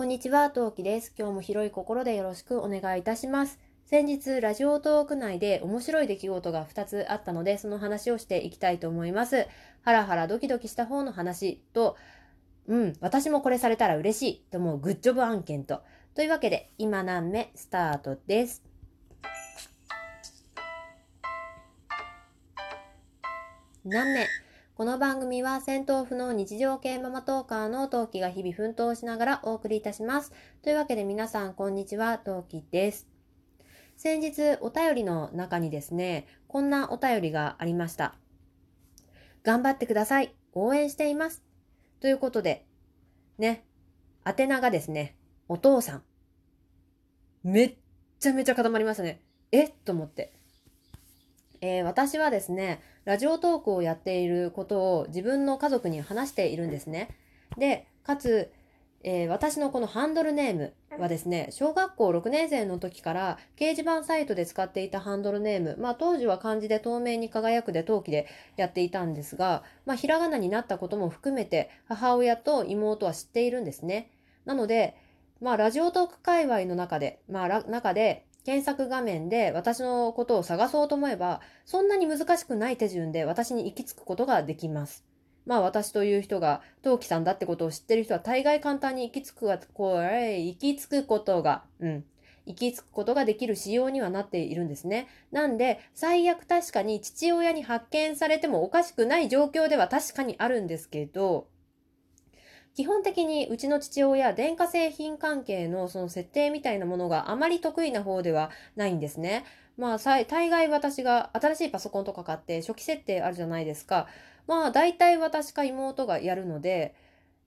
こんにちは、トウキです。今日も広い心でよろしくお願いいたします。先日、ラジオトーク内で面白い出来事が2つあったので、その話をしていきたいと思います。ハラハラドキドキした方の話と、うん、私もこれされたら嬉しいと思うグッジョブ案件と。というわけで、今何目スタートです。何目この番組は戦闘不能日常系ママトーカーのトウキが日々奮闘しながらお送りいたします。というわけで皆さんこんにちは、トウキです。先日お便りの中にですね、こんなお便りがありました。頑張ってください。応援しています。ということで、ね、宛名がですね、お父さん。めっちゃめちゃ固まりましたね。えっ？と思って。えー私はですね、ラジオトークをやっていることを自分の家族に話しているんですね。で、かつ、えー私のこのハンドルネームはですね、小学校6年生の時から掲示板サイトで使っていたハンドルネーム、まあ当時は漢字で透明に輝くで陶器でやっていたんですが、まあひらがなになったことも含めて母親と妹は知っているんですね。なので、まあラジオトーク界隈の中で、まあ中で検索画面で私のことを探そうと思えば、そんなに難しくない手順で私に行き着くことができます。まあ私という人が陶器さんだってことを知ってる人は大概簡単に行き着くが、これ、行き着くことが、うん。行き着くことができる仕様にはなっているんですね。なんで、最悪確かに父親に発見されてもおかしくない状況では確かにあるんですけど、基本的にうちの父親、電化製品関係のその設定みたいなものがあまり得意な方ではないんですね。まあ、大概私が新しいパソコンとか買って初期設定あるじゃないですか。まあ、大体私か妹がやるので、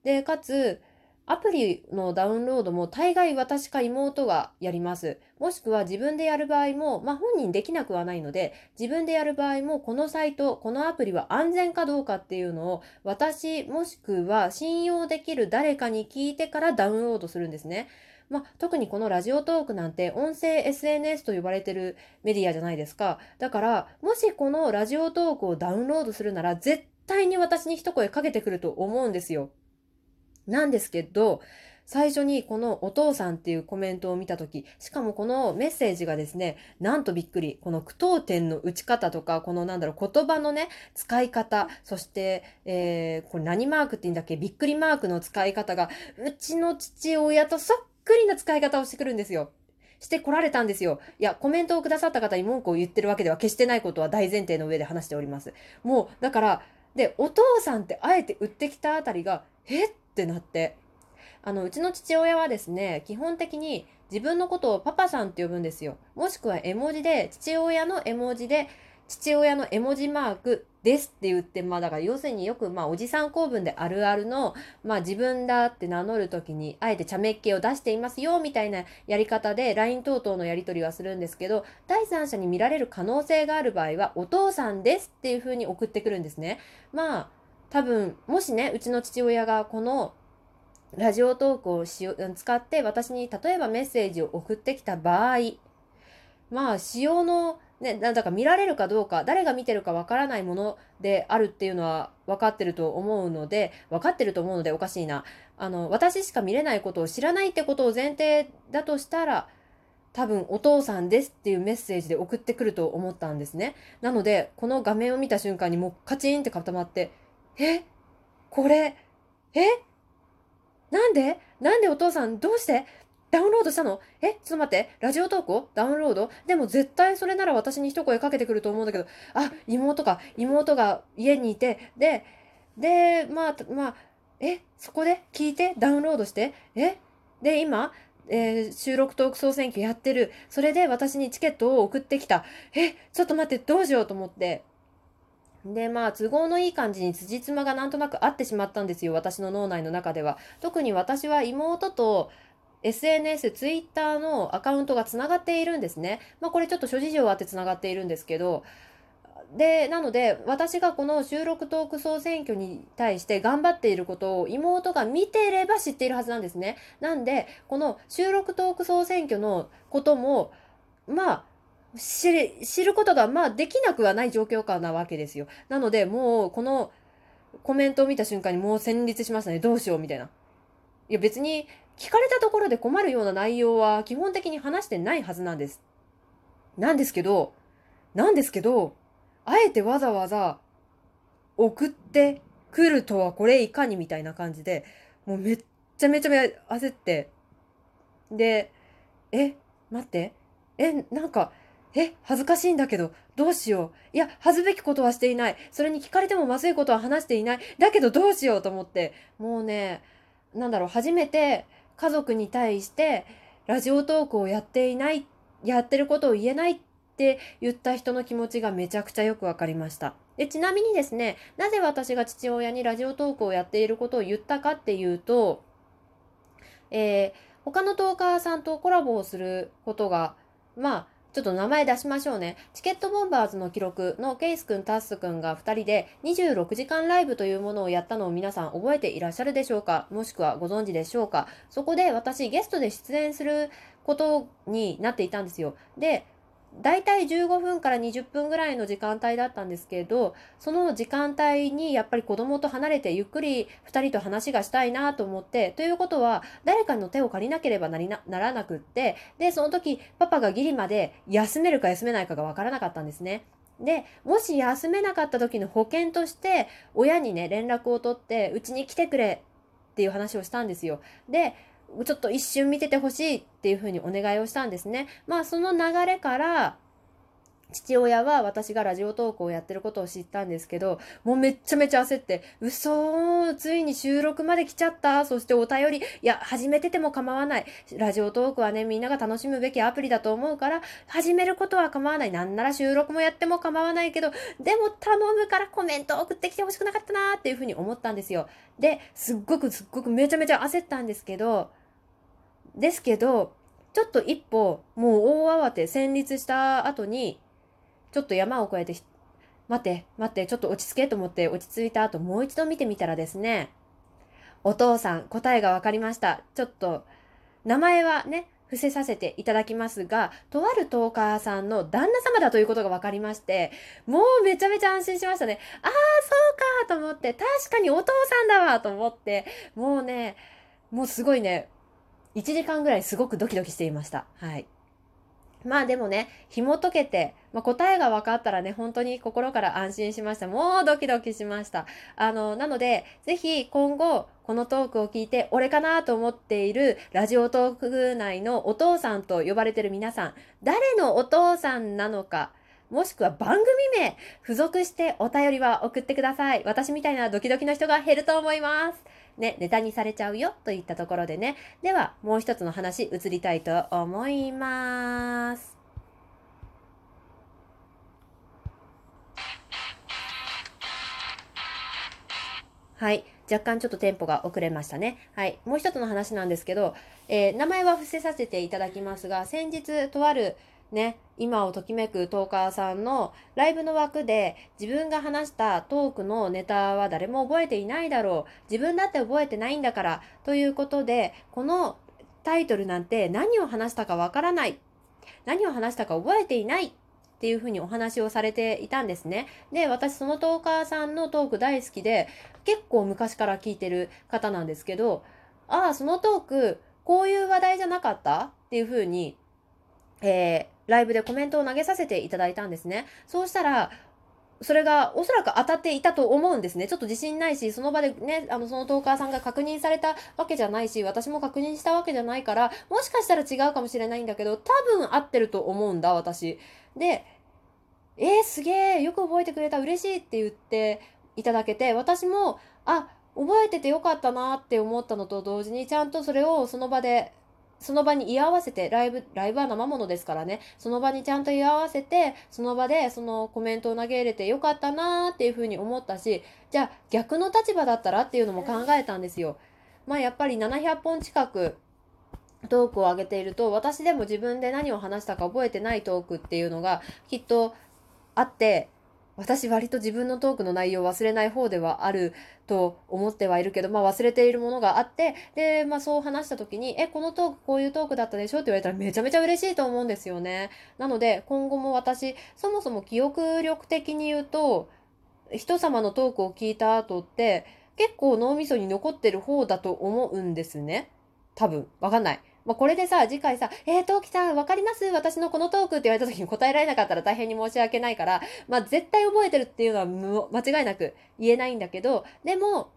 で、かつ、アプリのダウンロードも大概私か妹がやります。もしくは自分でやる場合も、まあ本人できなくはないので、自分でやる場合もこのサイト、このアプリは安全かどうかっていうのを私もしくは信用できる誰かに聞いてからダウンロードするんですね。まあ、特にこのラジオトークなんて音声 SNS と呼ばれてるメディアじゃないですか。だから、もしこのラジオトークをダウンロードするなら絶対に私に一声かけてくると思うんですよ。なんですけど、最初にこのお父さんっていうコメントを見たとき、しかもこのメッセージがですね、なんとびっくり、この句読点の打ち方とか、このなんだろう、言葉のね、使い方、そして、えー、これ何マークって言うんだっけ、びっくりマークの使い方が、うちの父親とそっくりな使い方をしてくるんですよ。してこられたんですよ。いや、コメントをくださった方に文句を言ってるわけでは決してないことは大前提の上で話しております。もう、だから、で、お父さんってあえて売ってきたあたりが、えっってなって。あの、うちの父親はですね、基本的に自分のことをパパさんって呼ぶんですよ。もしくは絵文字で、父親の絵文字で、父親の絵文字マークですって言って、まあだから要するによく、まあおじさん公文であるあるの、まあ自分だって名乗るときに、あえて茶目っ気を出していますよ、みたいなやり方で LINE 等々のやり取りはするんですけど、第三者に見られる可能性がある場合は、お父さんですっていう風に送ってくるんですね。まあ、多分、もしね、うちの父親がこの、ラジオトークをしよ使って私に例えばメッセージを送ってきた場合、まあ、使用の、ね、なんだか見られるかどうか、誰が見てるかわからないものであるっていうのは分かってると思うので、分かってると思うのでおかしいな。あの、私しか見れないことを知らないってことを前提だとしたら、多分お父さんですっていうメッセージで送ってくると思ったんですね。なので、この画面を見た瞬間にもうカチンって固まって、え？これ、え？なんで？なんでお父さんどうして？ダウンロードしたの？え？ちょっと待って。ラジオ投稿ダウンロード？でも絶対それなら私に一声かけてくると思うんだけど、あ、妹か。妹が家にいて、で、で、まあ、まあ、え、そこで？聞いて？ダウンロードして？え？で、今、えー収録トーク総選挙やってる。それで私にチケットを送ってきた。え、ちょっと待って、どうしようと思って。で、まあ、都合のいい感じに辻褄がなんとなく合ってしまったんですよ。私の脳内の中では。特に私は妹と SNS、ツイッターのアカウントがつながっているんですね。まあ、これちょっと諸事情あってつながっているんですけど、で、なので、私がこの収録トーク総選挙に対して頑張っていることを妹が見てれば知っているはずなんですね。なんで、この収録トーク総選挙のことも、まあ、知り知ることが、まあ、できなくはない状況下なわけですよ。なので、もう、このコメントを見た瞬間にもう戦慄しましたね。どうしようみたいな。いや別に聞かれたところで困るような内容は基本的に話してないはずなんです。なんですけど、なんですけど、あえてわざわざ送ってくるとはこれいかにみたいな感じで、もうめっちゃめちゃ焦って、で、え、待って、え、なんか、え、恥ずかしいんだけど、どうしよう。いや、恥ずべきことはしていない。それに聞かれてもまずいことは話していない。だけどどうしようと思って、もうね、なんだろう、初めて家族に対してラジオトークをやっていない、やってることを言えないって言った人の気持ちがめちゃくちゃよくわかりました。で、ちなみにですね、なぜ私が父親にラジオトークをやっていることを言ったかっていうと、えー、他のトーカーさんとコラボをすることが、まあ、ちょっと名前出しましょうね。チケットボンバーズの記録のケイスくん、タッスくんが2人で26時間ライブというものをやったのを皆さん覚えていらっしゃるでしょうか？もしくはご存知でしょうか？そこで私ゲストで出演することになっていたんですよ。で、大体15分から20分ぐらいの時間帯だったんですけど、その時間帯にやっぱり子供と離れてゆっくり2人と話がしたいなと思って、ということは誰かの手を借りなければなりなならなくって、で、その時パパがギリまで休めるか休めないかがわからなかったんですね。で、もし休めなかった時の保険として、親にね、連絡を取って、うちに来てくれっていう話をしたんですよ。で、ちょっと一瞬見ててほしいっていうふうにお願いをしたんですね。まあその流れから父親は私がラジオトークをやってることを知ったんですけど、もうめっちゃめちゃ焦って、嘘ついに収録まで来ちゃったそしてお便り、いや、始めてても構わない。ラジオトークはね、みんなが楽しむべきアプリだと思うから、始めることは構わない。なんなら収録もやっても構わないけど、でも頼むからコメント送ってきてほしくなかったなーっていうふうに思ったんですよ。で、すっごくすっごくめちゃめちゃ焦ったんですけど、ですけど、ちょっと一歩、もう大慌て、戦慄した後に、ちょっと山を越えて、待って、待って、ちょっと落ち着けと思って落ち着いた後、もう一度見てみたらですね、お父さん、答えが分かりました。ちょっと、名前はね、伏せさせていただきますが、とあるトーカーさんの旦那様だということが分かりまして、もうめちゃめちゃ安心しましたね。ああ、そうかと思って、確かにお父さんだわと思って、もうね、もうすごいね、1時間ぐらいすごくドキドキしていました。はい。まあでもね、紐解けて、まあ、答えが分かったらね、本当に心から安心しました。もうドキドキしました。あの、なので、ぜひ今後、このトークを聞いて、俺かなと思っているラジオトーク内のお父さんと呼ばれてる皆さん、誰のお父さんなのか、もしくは番組名、付属してお便りは送ってください。私みたいなドキドキの人が減ると思います。ね、ネタにされちゃうよといったところでね。では、もう一つの話移りたいと思います。はい。若干ちょっとテンポが遅れましたね。はい。もう一つの話なんですけど、えー、名前は伏せさせていただきますが、先日とあるね、今をときめくトーカーさんのライブの枠で自分が話したトークのネタは誰も覚えていないだろう。自分だって覚えてないんだから。ということで、このタイトルなんて何を話したかわからない。何を話したか覚えていない。っていうふうにお話をされていたんですね。で、私そのトーカーさんのトーク大好きで、結構昔から聞いてる方なんですけど、ああ、そのトーク、こういう話題じゃなかった？っていうふうに、えー、ライブでコメントを投げさせていただいたんですね。そうしたら、それがおそらく当たっていたと思うんですね。ちょっと自信ないし、その場でね、あの、そのトーカーさんが確認されたわけじゃないし、私も確認したわけじゃないから、もしかしたら違うかもしれないんだけど、多分合ってると思うんだ、私。で、えー、すげえ、よく覚えてくれた、嬉しいって言っていただけて、私も、あ、覚えててよかったなって思ったのと同時に、ちゃんとそれをその場でその場に居合わせて、ライブ、ライブは生ものですからね、その場にちゃんと居合わせて、その場でそのコメントを投げ入れてよかったなーっていうふうに思ったし、じゃあ逆の立場だったらっていうのも考えたんですよ。まあやっぱり700本近くトークを上げていると、私でも自分で何を話したか覚えてないトークっていうのがきっとあって、私割と自分のトークの内容を忘れない方ではあると思ってはいるけど、まあ忘れているものがあって、で、まあそう話した時に、え、このトークこういうトークだったでしょ？って言われたらめちゃめちゃ嬉しいと思うんですよね。なので今後も私、そもそも記憶力的に言うと、人様のトークを聞いた後って結構脳みそに残ってる方だと思うんですね。多分。わかんない。まあ、これでさ、次回さ、えー、トウキさん、わかります？私のこのトークって言われた時に答えられなかったら大変に申し訳ないから、まあ、絶対覚えてるっていうのは間違いなく言えないんだけど、でも、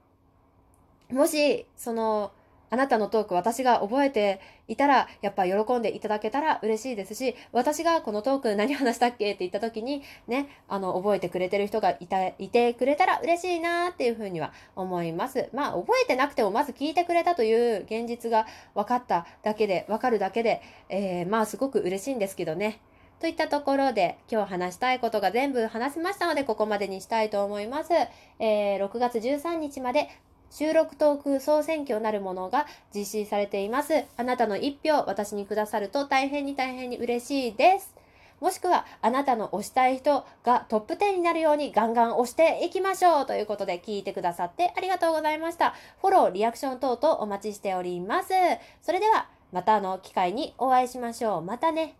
もし、その、あなたのトーク私が覚えていたら、やっぱ喜んでいただけたら嬉しいですし、私がこのトーク何話したっけって言った時に、ね、あの、覚えてくれてる人がいた、いてくれたら嬉しいなっていうふうには思います。まあ、覚えてなくてもまず聞いてくれたという現実が分かっただけで、分かるだけで、えー、まあ、すごく嬉しいんですけどね。といったところで今日話したいことが全部話せましたのでここまでにしたいと思います。えー、6月13日まで収録トーク総選挙なるものが実施されています。あなたの一票私にくださると大変に大変に嬉しいです。もしくはあなたの推したい人がトップ10になるようにガンガン押していきましょうということで聞いてくださってありがとうございました。フォロー、リアクション等々お待ちしております。それではまたの機会にお会いしましょう。またね。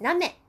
何名